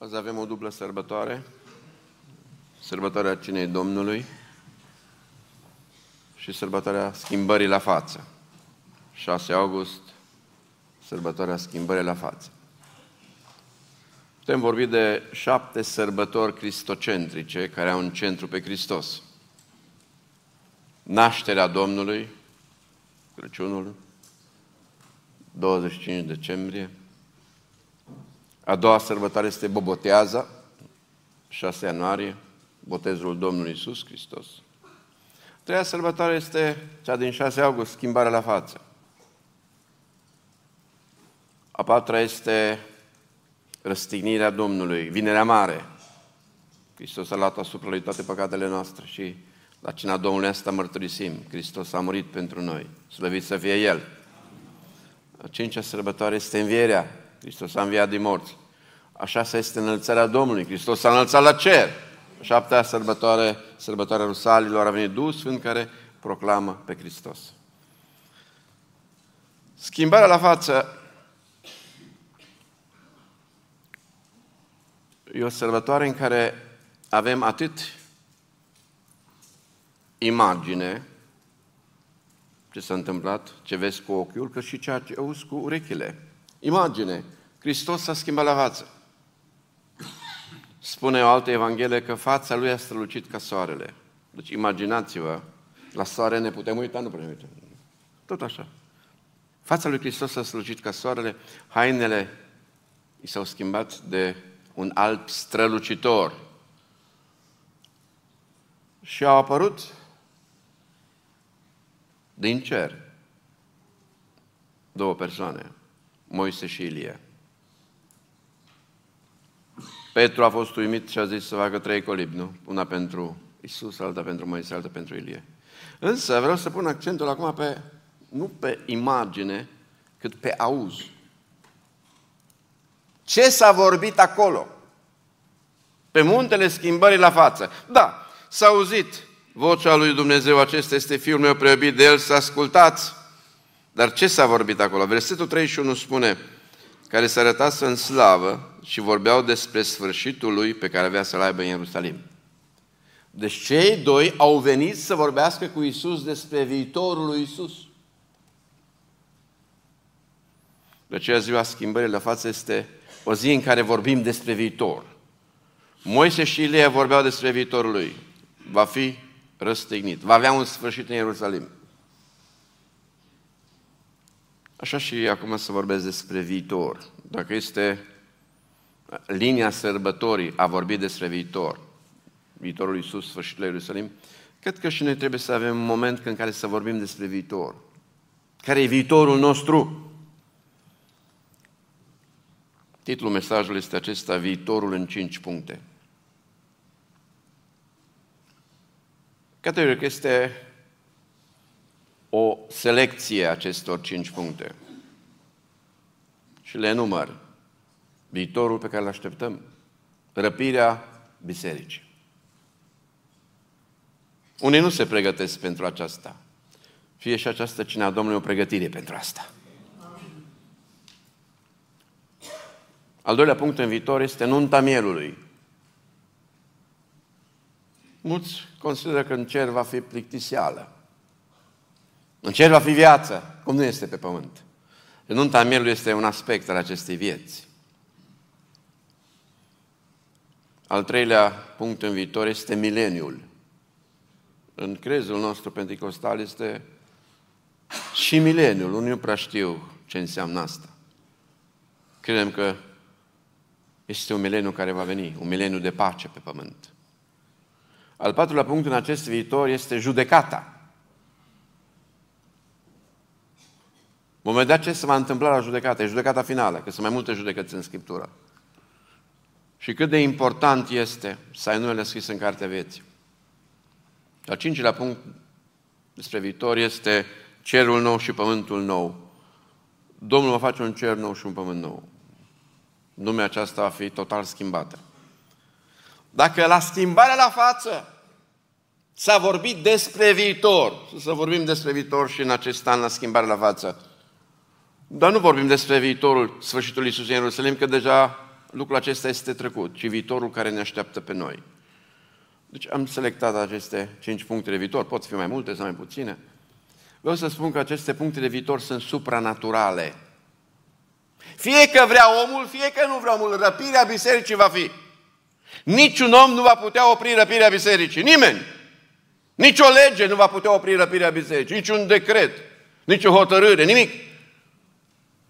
Azi avem o dublă sărbătoare, sărbătoarea Cinei Domnului și sărbătoarea schimbării la față. 6 august, sărbătoarea schimbării la față. Putem vorbi de șapte sărbători cristocentrice care au un centru pe Hristos. Nașterea Domnului, Crăciunul, 25 decembrie, a doua sărbătoare este Boboteaza, 6 ianuarie, botezul Domnului Isus Hristos. A treia sărbătoare este cea din 6 august, schimbarea la față. A patra este răstignirea Domnului, vinerea mare. Hristos a luat asupra lui toate păcatele noastre și la cina Domnului asta mărturisim. Hristos a murit pentru noi. Slăvit să fie El. A cincea sărbătoare este învierea. Hristos a înviat din morți. Așa se este înălțarea Domnului. Hristos s-a înălțat la cer. A șaptea sărbătoare, sărbătoarea Rusalilor, a venit Duhul Sfânt care proclamă pe Hristos. Schimbarea la față e o sărbătoare în care avem atât imagine, ce s-a întâmplat, ce vezi cu ochiul, cât și ceea ce auzi cu urechile. Imagine. Hristos s-a schimbat la față. Spune o altă evanghelie că fața lui a strălucit ca soarele. Deci imaginați-vă, la soare ne putem uita, nu putem uita. Tot așa. Fața lui Hristos a strălucit ca soarele, hainele i s-au schimbat de un alb strălucitor. Și au apărut din cer două persoane, Moise și Ilie. Petru a fost uimit și a zis să facă trei colibi, nu? Una pentru Isus, alta pentru Moise, alta pentru Ilie. Însă vreau să pun accentul acum pe, nu pe imagine, cât pe auz. Ce s-a vorbit acolo? Pe muntele schimbării la față. Da, s-a auzit vocea lui Dumnezeu, acesta este Fiul meu preobit, de El să ascultați. Dar ce s-a vorbit acolo? Versetul 31 spune, care se arătase în slavă și vorbeau despre sfârșitul lui pe care avea să-l aibă în Ierusalim. Deci cei doi au venit să vorbească cu Isus despre viitorul lui Isus. De aceea ziua schimbării la față este o zi în care vorbim despre viitor. Moise și Ilie vorbeau despre viitorul lui. Va fi răstignit, va avea un sfârșit în Ierusalim. Așa și acum să vorbesc despre viitor. Dacă este linia sărbătorii a vorbi despre viitor, viitorul Iisus, sfârșitul Ierusalim, cred că și noi trebuie să avem un moment în care să vorbim despre viitor. Care e viitorul nostru? Titlul mesajului este acesta, Viitorul în cinci puncte. Categoric este o selecție a acestor cinci puncte. Și le număr. Viitorul pe care îl așteptăm. Răpirea bisericii. Unii nu se pregătesc pentru aceasta. Fie și această cine a Domnului o pregătire pentru asta. Al doilea punct în viitor este nunta mielului. Mulți consideră că în cer va fi plictisială. În cer va fi viață, cum nu este pe pământ. Nunta mielului este un aspect al acestei vieți. Al treilea punct în viitor este mileniul. În crezul nostru pentecostal este și mileniul. Unii nu prea știu ce înseamnă asta. Credem că este un mileniu care va veni, un mileniu de pace pe pământ. Al patrulea punct în acest viitor este judecata. Vom vedea ce se va întâmpla la judecată. E judecata finală, că sunt mai multe judecăți în Scriptură. Și cât de important este să ai numele scris în Cartea Vieții. Al cincilea punct despre viitor este cerul nou și pământul nou. Domnul va face un cer nou și un pământ nou. Lumea aceasta va fi total schimbată. Dacă la schimbarea la față s-a vorbit despre viitor, să vorbim despre viitor și în acest an la schimbare la față, dar nu vorbim despre viitorul sfârșitul Iisus în Ierusalim, că deja lucrul acesta este trecut, ci viitorul care ne așteaptă pe noi. Deci am selectat aceste cinci puncte de viitor, pot fi mai multe sau mai puține. Vreau să spun că aceste puncte de viitor sunt supranaturale. Fie că vrea omul, fie că nu vrea omul, răpirea bisericii va fi. Niciun om nu va putea opri răpirea bisericii. Nimeni. Nici o lege nu va putea opri răpirea bisericii. Nici un decret. Nici o hotărâre. Nimic.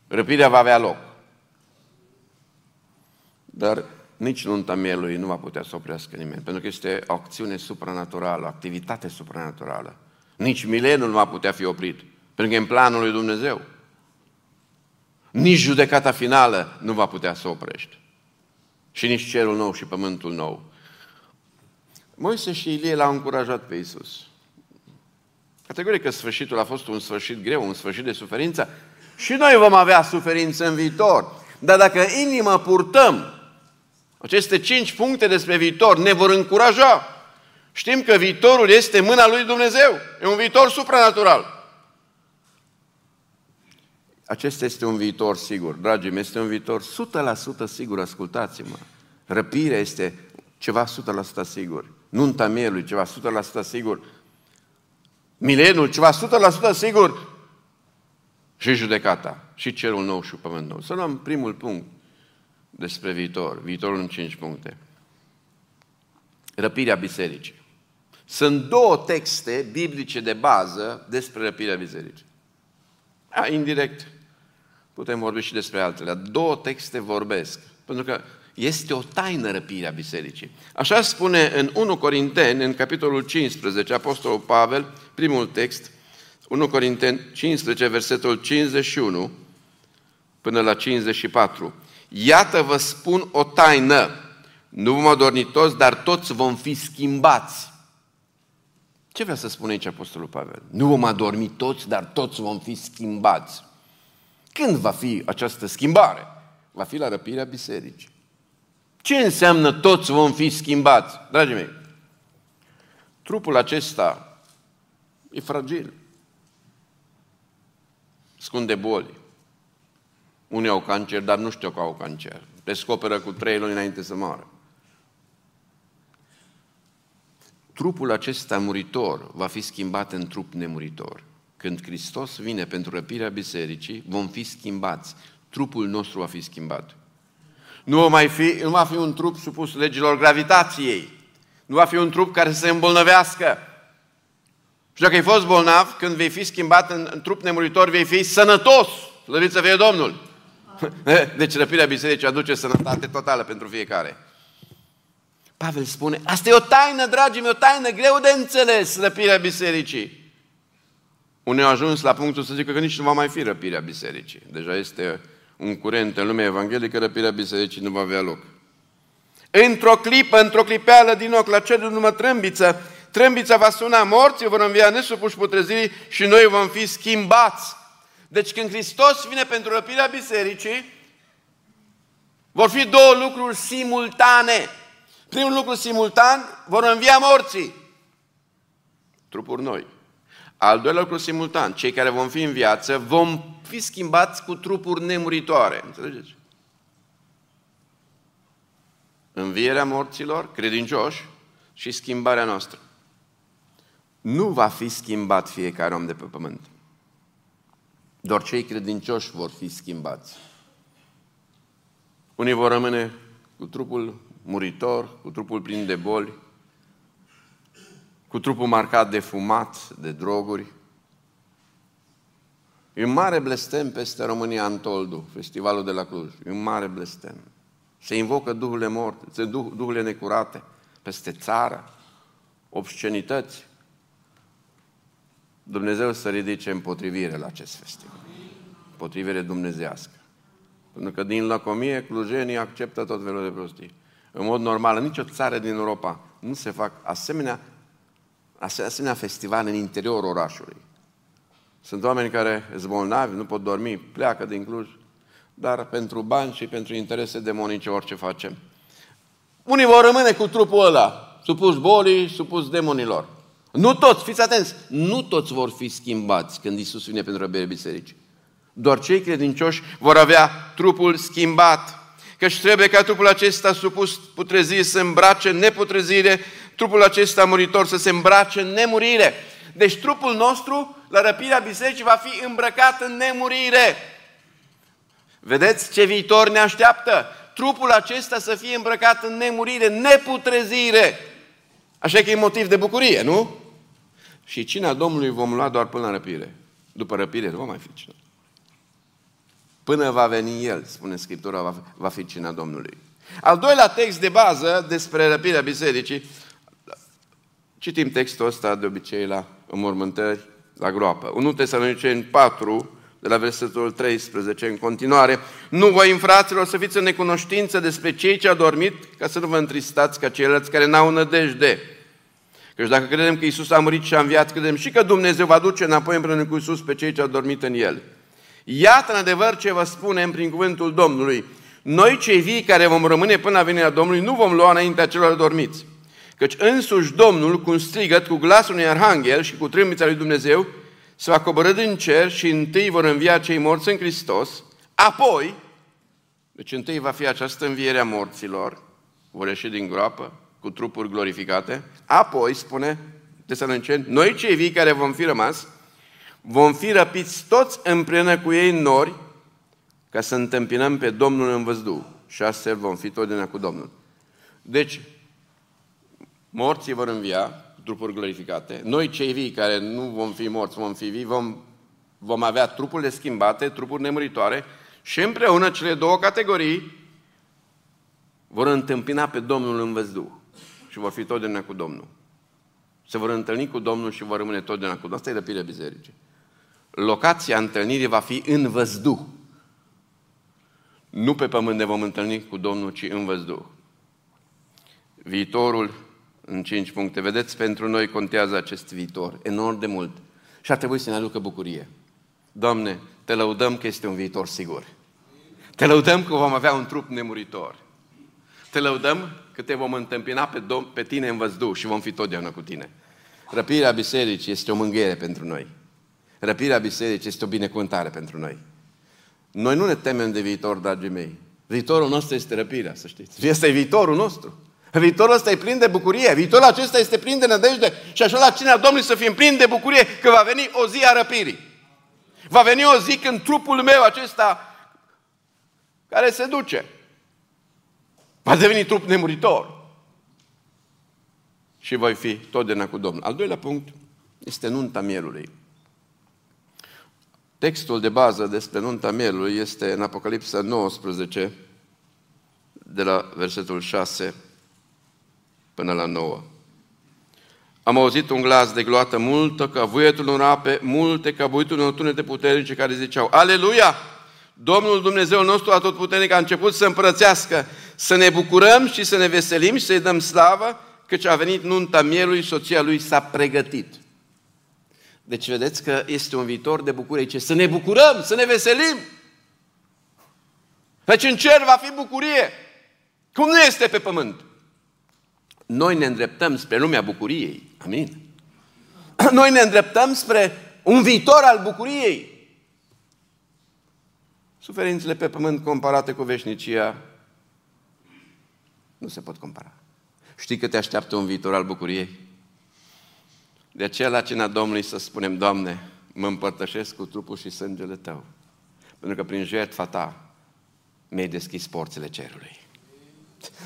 Răpirea va avea loc. Dar nici nunta mielului nu va putea să oprească nimeni, pentru că este o acțiune supranaturală, o activitate supranaturală. Nici milenul nu va putea fi oprit, pentru că e în planul lui Dumnezeu. Nici judecata finală nu va putea să oprești. Și nici cerul nou și pământul nou. Moise și Ilie l-au încurajat pe Isus. Categoric că sfârșitul a fost un sfârșit greu, un sfârșit de suferință. Și noi vom avea suferință în viitor. Dar dacă inimă purtăm aceste cinci puncte despre viitor ne vor încuraja. Știm că viitorul este mâna lui Dumnezeu. E un viitor supranatural. Acesta este un viitor sigur. Dragii mei, este un viitor 100% sigur. Ascultați-mă. Răpirea este ceva 100% sigur. Nunta mielului, ceva 100% sigur. Milenul, ceva 100% sigur. Și judecata. Și cerul nou și pământul nou. Să luăm primul punct despre viitor, viitorul în cinci puncte. Răpirea bisericii. Sunt două texte biblice de bază despre răpirea bisericii. A, indirect, putem vorbi și despre altele. Două texte vorbesc, pentru că este o taină răpirea bisericii. Așa spune în 1 Corinteni, în capitolul 15, Apostolul Pavel, primul text, 1 Corinteni 15, versetul 51 până la 54. Iată vă spun o taină. Nu vom adorni toți, dar toți vom fi schimbați. Ce vrea să spune aici Apostolul Pavel? Nu vom adormi toți, dar toți vom fi schimbați. Când va fi această schimbare? Va fi la răpirea bisericii. Ce înseamnă toți vom fi schimbați? Dragii mei, trupul acesta e fragil. Scunde boli. Unii au cancer, dar nu știu că au cancer. Descoperă cu trei luni înainte să moară. Trupul acesta muritor va fi schimbat în trup nemuritor. Când Hristos vine pentru răpirea bisericii, vom fi schimbați. Trupul nostru va fi schimbat. Nu va, mai fi, nu va fi un trup supus legilor gravitației. Nu va fi un trup care să se îmbolnăvească. Și dacă ai fost bolnav, când vei fi schimbat în, în trup nemuritor, vei fi sănătos. Slăviți să fie Domnul! Deci răpirea bisericii aduce sănătate totală pentru fiecare. Pavel spune, asta e o taină, dragii mei, o taină greu de înțeles, răpirea bisericii. Unii au ajuns la punctul să zică că nici nu va mai fi răpirea bisericii. Deja este un curent în lumea evanghelică, răpirea bisericii nu va avea loc. Într-o clipă, într-o clipeală din ochi, la cel urmă trâmbiță, trâmbița va suna, morții vor învia nesupuși putrezirii și noi vom fi schimbați deci când Hristos vine pentru răpirea bisericii, vor fi două lucruri simultane. Primul lucru simultan, vor învia morții. Trupuri noi. Al doilea lucru simultan, cei care vom fi în viață vom fi schimbați cu trupuri nemuritoare. Înțelegeți? Învierea morților, credincioși, și schimbarea noastră. Nu va fi schimbat fiecare om de pe pământ. Doar cei credincioși vor fi schimbați. Unii vor rămâne cu trupul muritor, cu trupul plin de boli, cu trupul marcat de fumat, de droguri. E un mare blestem peste România în Toldu, festivalul de la Cluj. E un mare blestem. Se invocă duhurile morte, duhurile necurate peste țară, obscenități. Dumnezeu să ridice împotrivire la acest festival. Împotrivire dumnezească. Pentru că din lăcomie clujenii acceptă tot felul de prostii. În mod normal, în nicio țară din Europa nu se fac asemenea, asemenea festival în interiorul orașului. Sunt oameni care sunt bolnavi, nu pot dormi, pleacă din Cluj, dar pentru bani și pentru interese demonice orice facem. Unii vor rămâne cu trupul ăla, supus bolii, supus demonilor. Nu toți, fiți atenți, nu toți vor fi schimbați când Isus vine pentru răbire bisericii. Doar cei credincioși vor avea trupul schimbat. Căci trebuie ca trupul acesta supus putrezire să îmbrace neputrezire, trupul acesta muritor să se îmbrace în nemurire. Deci trupul nostru, la răpirea bisericii, va fi îmbrăcat în nemurire. Vedeți ce viitor ne așteaptă? Trupul acesta să fie îmbrăcat în nemurire, neputrezire. Așa că e motiv de bucurie, nu? Și cina Domnului vom lua doar până la răpire. După răpire nu va mai fi cina. Până va veni El, spune Scriptura, va fi cina Domnului. Al doilea text de bază despre răpirea bisericii, citim textul ăsta de obicei la înmormântări, la groapă. 1 Tesaloniceni 4, de la versetul 13 în continuare. Nu voi, fraților, să fiți în necunoștință despre cei ce au dormit, ca să nu vă întristați ca ceilalți care n-au nădejde. Căci dacă credem că Isus a murit și a înviat, credem și că Dumnezeu va duce înapoi împreună cu Isus pe cei ce au dormit în El. Iată în adevăr ce vă spunem prin cuvântul Domnului. Noi cei vii care vom rămâne până la venirea Domnului nu vom lua înaintea celor dormiți. Căci însuși Domnul, cu un strigăt, cu glasul unui arhanghel și cu trâmbița lui Dumnezeu, se va coborâ din cer și întâi vor învia cei morți în Hristos, apoi, deci întâi va fi această înviere a morților, vor ieși din groapă cu trupuri glorificate, apoi, spune Tesaloniceni, noi cei vii care vom fi rămas, vom fi răpiți toți împreună cu ei în nori, ca să întâmpinăm pe Domnul în văzduh și astfel vom fi totdeauna cu Domnul. Deci, morții vor învia, trupuri glorificate. Noi, cei vii, care nu vom fi morți, vom fi vii, vom, vom avea trupurile schimbate, trupuri nemuritoare și împreună cele două categorii vor întâmpina pe Domnul în văzduh și vor fi totdeauna cu Domnul. Se vor întâlni cu Domnul și vor rămâne totdeauna cu Domnul. Asta e răpirea bisericii. Locația întâlnirii va fi în văzduh. Nu pe pământ ne vom întâlni cu Domnul, ci în văzduh. Viitorul în cinci puncte. Vedeți, pentru noi contează acest viitor enorm de mult și ar trebui să ne aducă bucurie. Doamne, te lăudăm că este un viitor sigur. Te lăudăm că vom avea un trup nemuritor. Te lăudăm că te vom întâmpina pe, Dom- pe tine în văzduh și vom fi totdeauna cu tine. Răpirea bisericii este o mângâiere pentru noi. Răpirea bisericii este o binecuvântare pentru noi. Noi nu ne temem de viitor, dragii mei. Viitorul nostru este răpirea, să știți. Este viitorul nostru. Viitorul ăsta e plin de bucurie, viitorul acesta este plin de nădejde și așa la cinea Domnului să fim plin de bucurie că va veni o zi a răpirii. Va veni o zi când trupul meu acesta care se duce va deveni trup nemuritor. Și voi fi totdeauna cu Domnul. Al doilea punct este nunta mielului. Textul de bază despre nunta mielului este în Apocalipsa 19, de la versetul 6 până la 9. Am auzit un glas de gloată multă, ca vuietul în ape, multe, ca buitul în tunete puternice care ziceau, Aleluia! Domnul Dumnezeu nostru atotputernic a început să împărățească, să ne bucurăm și să ne veselim și să-i dăm slavă, căci a venit nunta mielui, soția lui s-a pregătit. Deci vedeți că este un viitor de bucurie. Ce? Să ne bucurăm, să ne veselim. Deci în cer va fi bucurie. Cum nu este pe pământ? Noi ne îndreptăm spre lumea bucuriei. Amin. Noi ne îndreptăm spre un viitor al bucuriei. Suferințele pe pământ comparate cu veșnicia nu se pot compara. Știi că te așteaptă un viitor al bucuriei? De aceea la cina Domnului să spunem, Doamne, mă împărtășesc cu trupul și sângele Tău. Pentru că prin jertfa Ta mi-ai deschis porțile cerului.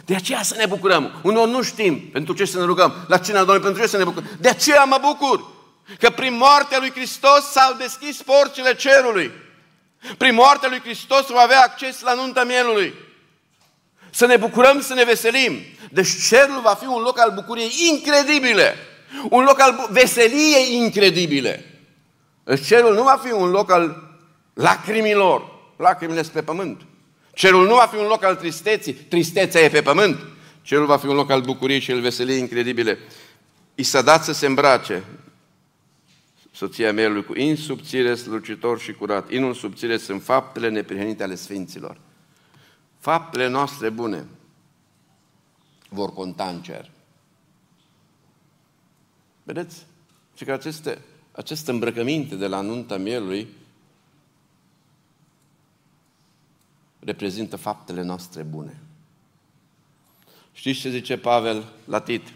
De aceea să ne bucurăm. Unor nu știm pentru ce să ne rugăm. La cina Domnului, pentru ce să ne bucurăm. De aceea mă bucur. Că prin moartea lui Hristos s-au deschis porțile cerului. Prin moartea lui Hristos vom avea acces la nunta mielului. Să ne bucurăm, să ne veselim. Deci cerul va fi un loc al bucuriei incredibile. Un loc al veseliei incredibile. Deci cerul nu va fi un loc al lacrimilor. Lacrimile sunt pe pământ. Cerul nu va fi un loc al tristeții, tristețea e pe pământ. Cerul va fi un loc al bucuriei și al veseliei incredibile. I s-a dat să se îmbrace soția mea cu in subțire, slucitor și curat. Inul subțire sunt faptele neprihănite ale Sfinților. Faptele noastre bune vor conta în cer. Vedeți? Și că aceste, aceste îmbrăcăminte de la nunta mielului reprezintă faptele noastre bune. Știți ce zice Pavel la Tit?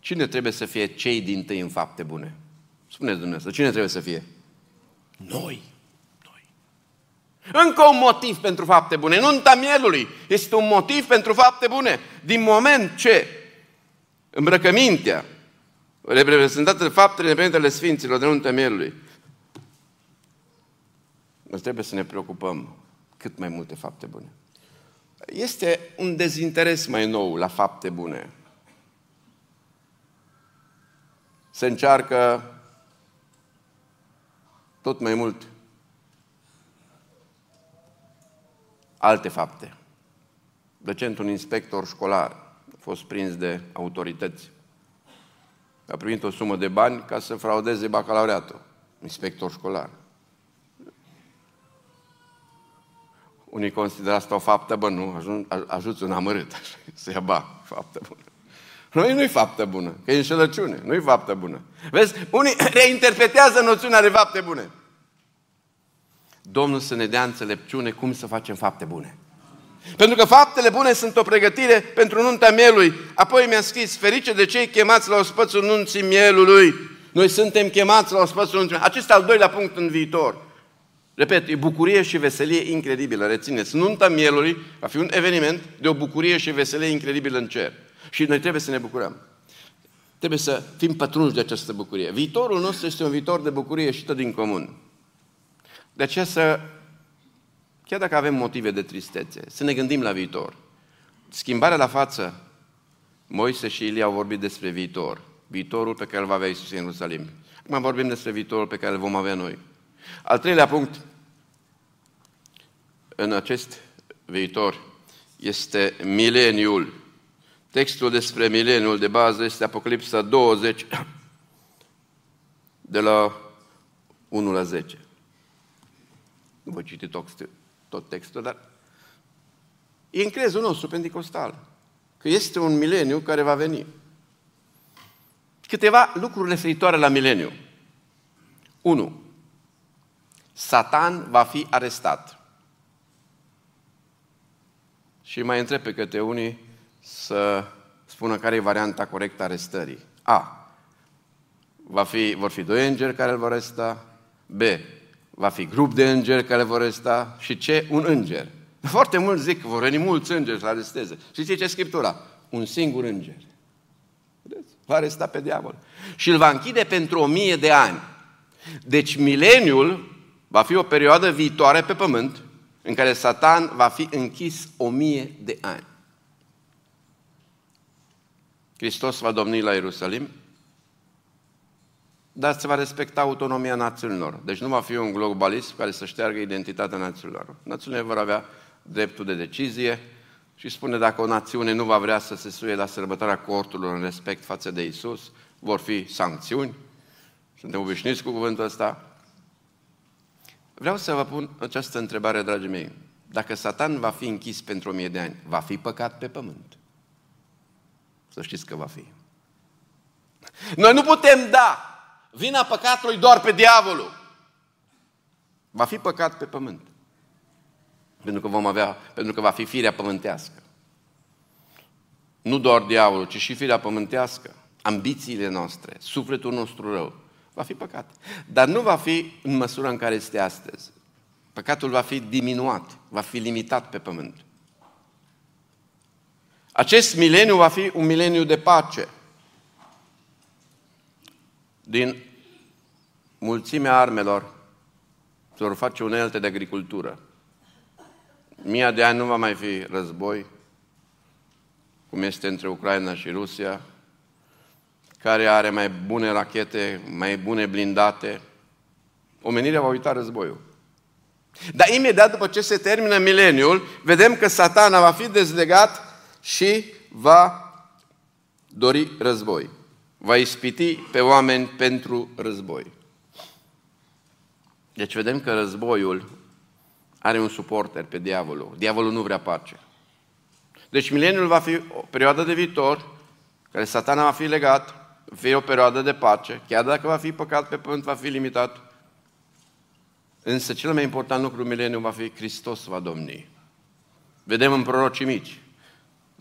Cine trebuie să fie cei din tâi în fapte bune? Spuneți dumneavoastră, cine trebuie să fie? Noi. Noi. Încă un motiv pentru fapte bune. Nunta mielului este un motiv pentru fapte bune. Din moment ce îmbrăcămintea, reprezentată de faptele reprezentele Sfinților de nunta mielului, noi trebuie să ne preocupăm cât mai multe fapte bune. Este un dezinteres mai nou la fapte bune. Se încearcă tot mai mult alte fapte. Recent un inspector școlar a fost prins de autorități. A primit o sumă de bani ca să fraudeze bacalaureatul. Inspector școlar. Unii consideră asta o faptă bună, nu? Ajuți un amărât, așa, să ia ba, faptă bună. Noi nu-i faptă bună, că e înșelăciune, nu-i faptă bună. Vezi, unii reinterpretează noțiunea de fapte bune. Domnul să ne dea înțelepciune cum să facem fapte bune. Pentru că faptele bune sunt o pregătire pentru nunta mielului. Apoi mi-a scris, ferice de cei chemați la ospățul nunții mielului. Noi suntem chemați la ospățul nunții Acesta al doilea punct în viitor. Repet, e bucurie și veselie incredibilă, rețineți. Nunta mielului va fi un eveniment de o bucurie și veselie incredibilă în cer. Și noi trebuie să ne bucurăm. Trebuie să fim pătrunși de această bucurie. Viitorul nostru este un viitor de bucurie și tot din comun. De aceea să, chiar dacă avem motive de tristețe, să ne gândim la viitor. Schimbarea la față, Moise și Ilie au vorbit despre viitor. Viitorul pe care îl va avea Iisus în Ierusalim. Acum vorbim despre viitorul pe care îl vom avea noi. Al treilea punct în acest viitor este mileniul. Textul despre mileniul de bază este Apocalipsa 20, de la 1 la 10. Nu voi citi tot, tot textul, dar e în crezul nostru pentecostal că este un mileniu care va veni. Câteva lucruri referitoare la mileniu. 1. Satan va fi arestat. Și mai întreb pe câte unii să spună care e varianta corectă a arestării. A. Va fi, vor fi doi îngeri care îl vor aresta. B. Va fi grup de îngeri care vor aresta. Și C. Un înger. Foarte mulți zic că vor veni mulți îngeri să aresteze. Și ce Scriptura? Un singur înger. Vedeți? Va aresta pe diavol. Și îl va închide pentru o mie de ani. Deci mileniul Va fi o perioadă viitoare pe pământ în care Satan va fi închis o mie de ani. Hristos va domni la Ierusalim, dar se va respecta autonomia națiunilor. Deci nu va fi un globalist care să șteargă identitatea națiunilor. Națiunile vor avea dreptul de decizie și spune dacă o națiune nu va vrea să se suie la sărbătoarea corturilor în respect față de Isus, vor fi sancțiuni. Suntem obișnuiți cu cuvântul ăsta. Vreau să vă pun această întrebare, dragii mei. Dacă Satan va fi închis pentru o mie de ani, va fi păcat pe pământ? Să știți că va fi. Noi nu putem da vina păcatului doar pe diavolul. Va fi păcat pe pământ. Pentru că vom avea, pentru că va fi firea pământească. Nu doar diavolul, ci și firea pământească, ambițiile noastre, sufletul nostru rău, Va fi păcat. Dar nu va fi în măsura în care este astăzi. Păcatul va fi diminuat, va fi limitat pe pământ. Acest mileniu va fi un mileniu de pace. Din mulțimea armelor se vor face unelte de agricultură. Mia de ani nu va mai fi război, cum este între Ucraina și Rusia, care are mai bune rachete, mai bune blindate. Omenirea va uita războiul. Dar imediat după ce se termină mileniul, vedem că satana va fi dezlegat și va dori război. Va ispiti pe oameni pentru război. Deci vedem că războiul are un suporter pe diavolul. Diavolul nu vrea pace. Deci mileniul va fi o perioadă de viitor, care satana va fi legat, fie o perioadă de pace, chiar dacă va fi păcat pe pământ, va fi limitat. Însă cel mai important lucru mileniu va fi Hristos va domni. Vedem în prorocii mici,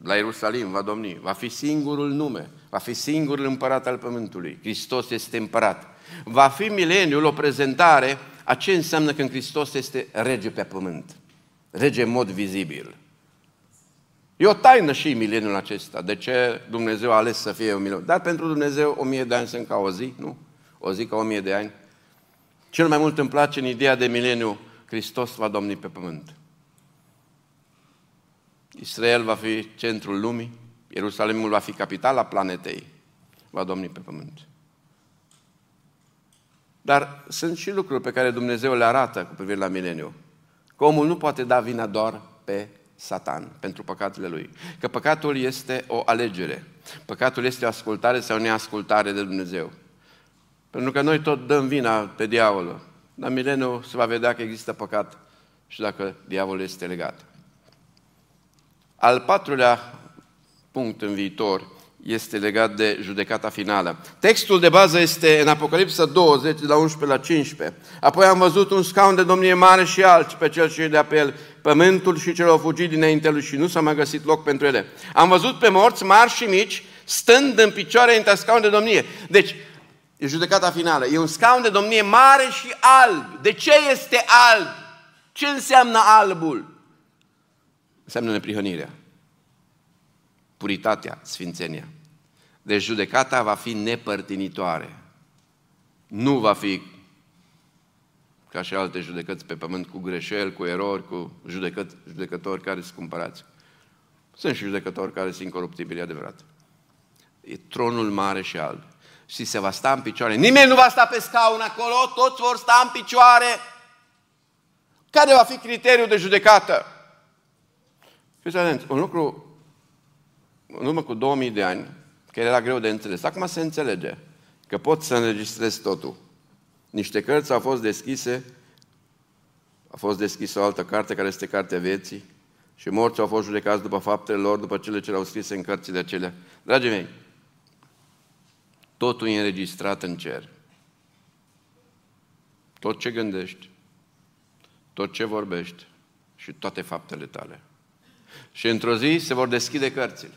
la Ierusalim va domni, va fi singurul nume, va fi singurul împărat al pământului. Hristos este împărat. Va fi mileniul o prezentare a ce înseamnă când Hristos este rege pe pământ. Rege în mod vizibil. E o taină și mileniul acesta. De ce Dumnezeu a ales să fie un mileniu? Dar pentru Dumnezeu o mie de ani sunt ca o zi, nu? O zi ca o mie de ani. Cel mai mult îmi place în ideea de mileniu, Hristos va domni pe pământ. Israel va fi centrul lumii, Ierusalimul va fi capitala planetei, va domni pe pământ. Dar sunt și lucruri pe care Dumnezeu le arată cu privire la mileniu. Că omul nu poate da vina doar pe Satan pentru păcatele lui. Că păcatul este o alegere. Păcatul este o ascultare sau o neascultare de Dumnezeu. Pentru că noi tot dăm vina pe diavolul. Dar mileniu se va vedea că există păcat și dacă diavolul este legat. Al patrulea punct în viitor este legat de judecata finală. Textul de bază este în Apocalipsa 20, de la 11 la 15. Apoi am văzut un scaun de domnie mare și alt pe cel ce de pe el, pământul și cel au fugit dinainte lui și nu s-a mai găsit loc pentru ele. Am văzut pe morți mari și mici, stând în picioare între scaun de domnie. Deci, e judecata finală. E un scaun de domnie mare și alb. De ce este alb? Ce înseamnă albul? Înseamnă neprihănirea puritatea, sfințenia. Deci judecata va fi nepărtinitoare. Nu va fi ca și alte judecăți pe pământ cu greșeli, cu erori, cu judecăt, judecători care sunt cumpărați. Sunt și judecători care sunt incoruptibili, adevărat. E tronul mare și alb. Și se va sta în picioare. Nimeni nu va sta pe scaun acolo, toți vor sta în picioare. Care va fi criteriul de judecată? Fiți atenți, un lucru în urmă cu 2000 de ani, că era greu de înțeles. Acum se înțelege că pot să înregistrez totul. Niște cărți au fost deschise, a fost deschisă o altă carte care este Cartea Vieții și morții au fost judecați după faptele lor, după cele ce le-au scris în cărțile acelea. Dragii mei, totul e înregistrat în cer. Tot ce gândești, tot ce vorbești și toate faptele tale. Și într-o zi se vor deschide cărțile.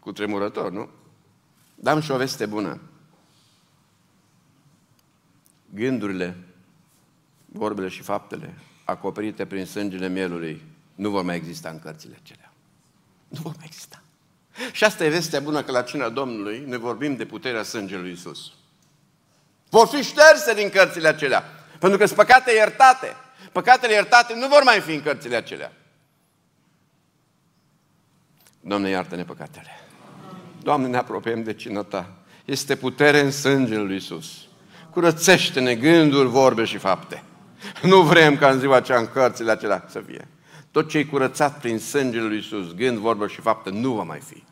cu tremurător, nu? Dar am și o veste bună. Gândurile, vorbele și faptele acoperite prin sângele mielului nu vor mai exista în cărțile acelea. Nu vor mai exista. Și asta e vestea bună că la cina Domnului ne vorbim de puterea sângelui Iisus. Vor fi șterse din cărțile acelea. Pentru că sunt păcate iertate. Păcatele iertate nu vor mai fi în cărțile acelea. Doamne, iartă-ne păcatele. Doamne, ne apropiem de cină Ta. Este putere în sângele lui Isus. Curățește-ne gânduri, vorbe și fapte. Nu vrem ca în ziua aceea în cărțile acelea să fie. Tot ce e curățat prin sângele lui Isus, gând, vorbă și fapte, nu va mai fi.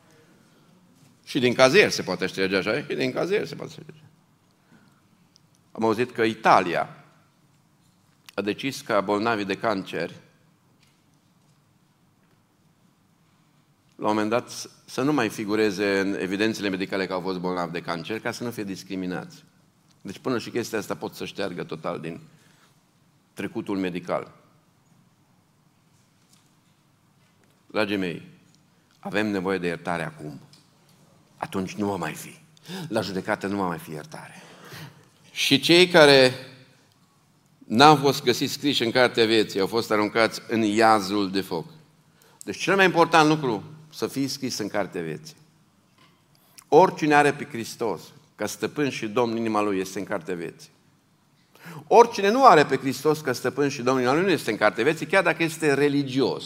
Și din cazier se poate șterge așa, și din cazier se poate șterge. Am auzit că Italia a decis ca bolnavii de cancer la un moment dat să nu mai figureze în evidențele medicale că au fost bolnavi de cancer, ca să nu fie discriminați. Deci până și chestia asta pot să șteargă total din trecutul medical. Dragii mei, avem nevoie de iertare acum. Atunci nu va mai fi. La judecată nu va mai fi iertare. Și cei care n-au fost găsiți scriși în cartea vieții, au fost aruncați în iazul de foc. Deci cel mai important lucru să fii scris în cartea vieții. Oricine are pe Hristos, ca stăpân și domn inima lui, este în cartea vieții. Oricine nu are pe Hristos ca stăpân și domn inima lui, nu este în cartea vieții, chiar dacă este religios.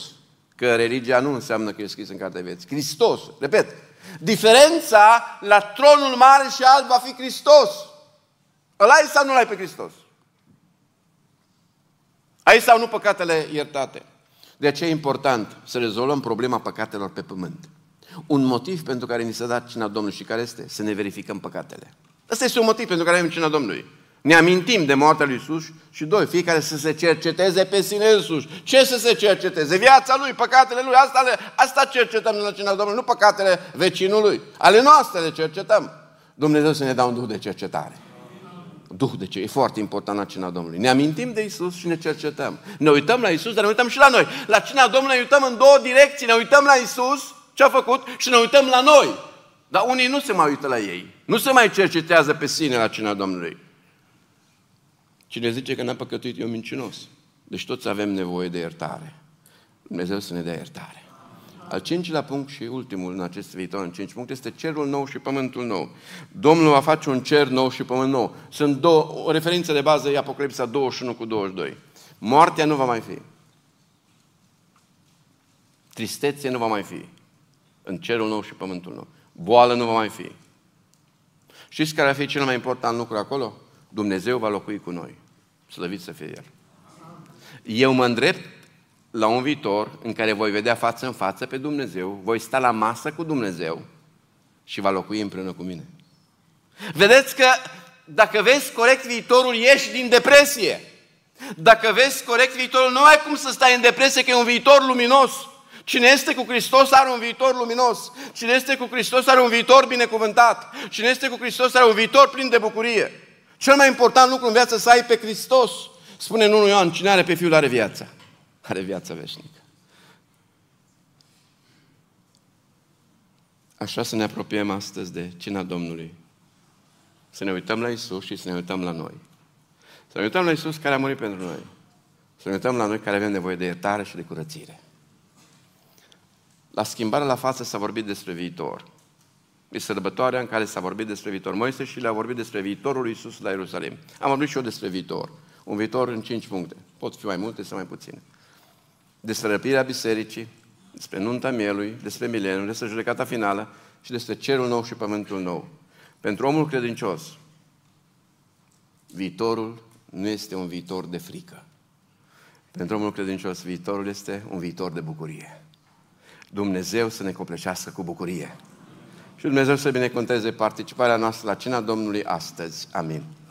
Că religia nu înseamnă că e scris în cartea vieții. Hristos, repet, diferența la tronul mare și alb va fi Hristos. Îl ai sau nu ai pe Hristos? Ai sau nu păcatele iertate? De aceea e important să rezolvăm problema păcatelor pe pământ. Un motiv pentru care ni se dat cina Domnului și care este? Să ne verificăm păcatele. Ăsta este un motiv pentru care avem cina Domnului. Ne amintim de moartea lui Isus și doi, fiecare să se cerceteze pe sine însuși. Ce să se cerceteze? Viața lui, păcatele lui, asta, asta cercetăm la cina Domnului, nu păcatele vecinului. Ale noastre le cercetăm. Dumnezeu să ne dea un duh de cercetare. Duh de ce? E foarte important la cina Domnului. Ne amintim de Isus și ne cercetăm. Ne uităm la Isus, dar ne uităm și la noi. La cina Domnului ne uităm în două direcții. Ne uităm la Isus, ce a făcut, și ne uităm la noi. Dar unii nu se mai uită la ei. Nu se mai cercetează pe sine la cina Domnului. Cine zice că n-a păcătuit, e un mincinos. Deci toți avem nevoie de iertare. Dumnezeu să ne dea iertare. Al cincilea punct și ultimul în acest viitor, în cinci puncte, este cerul nou și pământul nou. Domnul va face un cer nou și pământ nou. Sunt două, o referință de bază e Apocalipsa 21 cu 22. Moartea nu va mai fi. Tristețe nu va mai fi. În cerul nou și pământul nou. Boală nu va mai fi. Știți care ar fi cel mai important lucru acolo? Dumnezeu va locui cu noi. Slăvit să fie El. Eu mă îndrept la un viitor în care voi vedea față în față pe Dumnezeu, voi sta la masă cu Dumnezeu și va locui împreună cu mine. Vedeți că dacă vezi corect viitorul, ieși din depresie. Dacă vezi corect viitorul, nu ai cum să stai în depresie, că e un viitor luminos. Cine este cu Hristos are un viitor luminos. Cine este cu Hristos are un viitor binecuvântat. Cine este cu Hristos are un viitor plin de bucurie. Cel mai important lucru în viață să ai pe Hristos. Spune în 1 Ioan, cine are pe Fiul are viața. Are viața veșnică. Așa să ne apropiem astăzi de cina Domnului. Să ne uităm la Isus și să ne uităm la noi. Să ne uităm la Isus care a murit pentru noi. Să ne uităm la noi care avem nevoie de iertare și de curățire. La schimbarea la față s-a vorbit despre viitor. E sărbătoarea în care s-a vorbit despre viitor. Moise și le-a vorbit despre viitorul lui Isus la Ierusalim. Am vorbit și eu despre viitor. Un viitor în cinci puncte. Pot fi mai multe sau mai puține. Despre răpirea bisericii, despre nunta mielui, despre mileniu, despre judecata finală și despre cerul nou și pământul nou. Pentru omul credincios, viitorul nu este un viitor de frică. Pentru omul credincios, viitorul este un viitor de bucurie. Dumnezeu să ne copleșească cu bucurie. Și Dumnezeu să binecuvânteze participarea noastră la cina Domnului astăzi. Amin.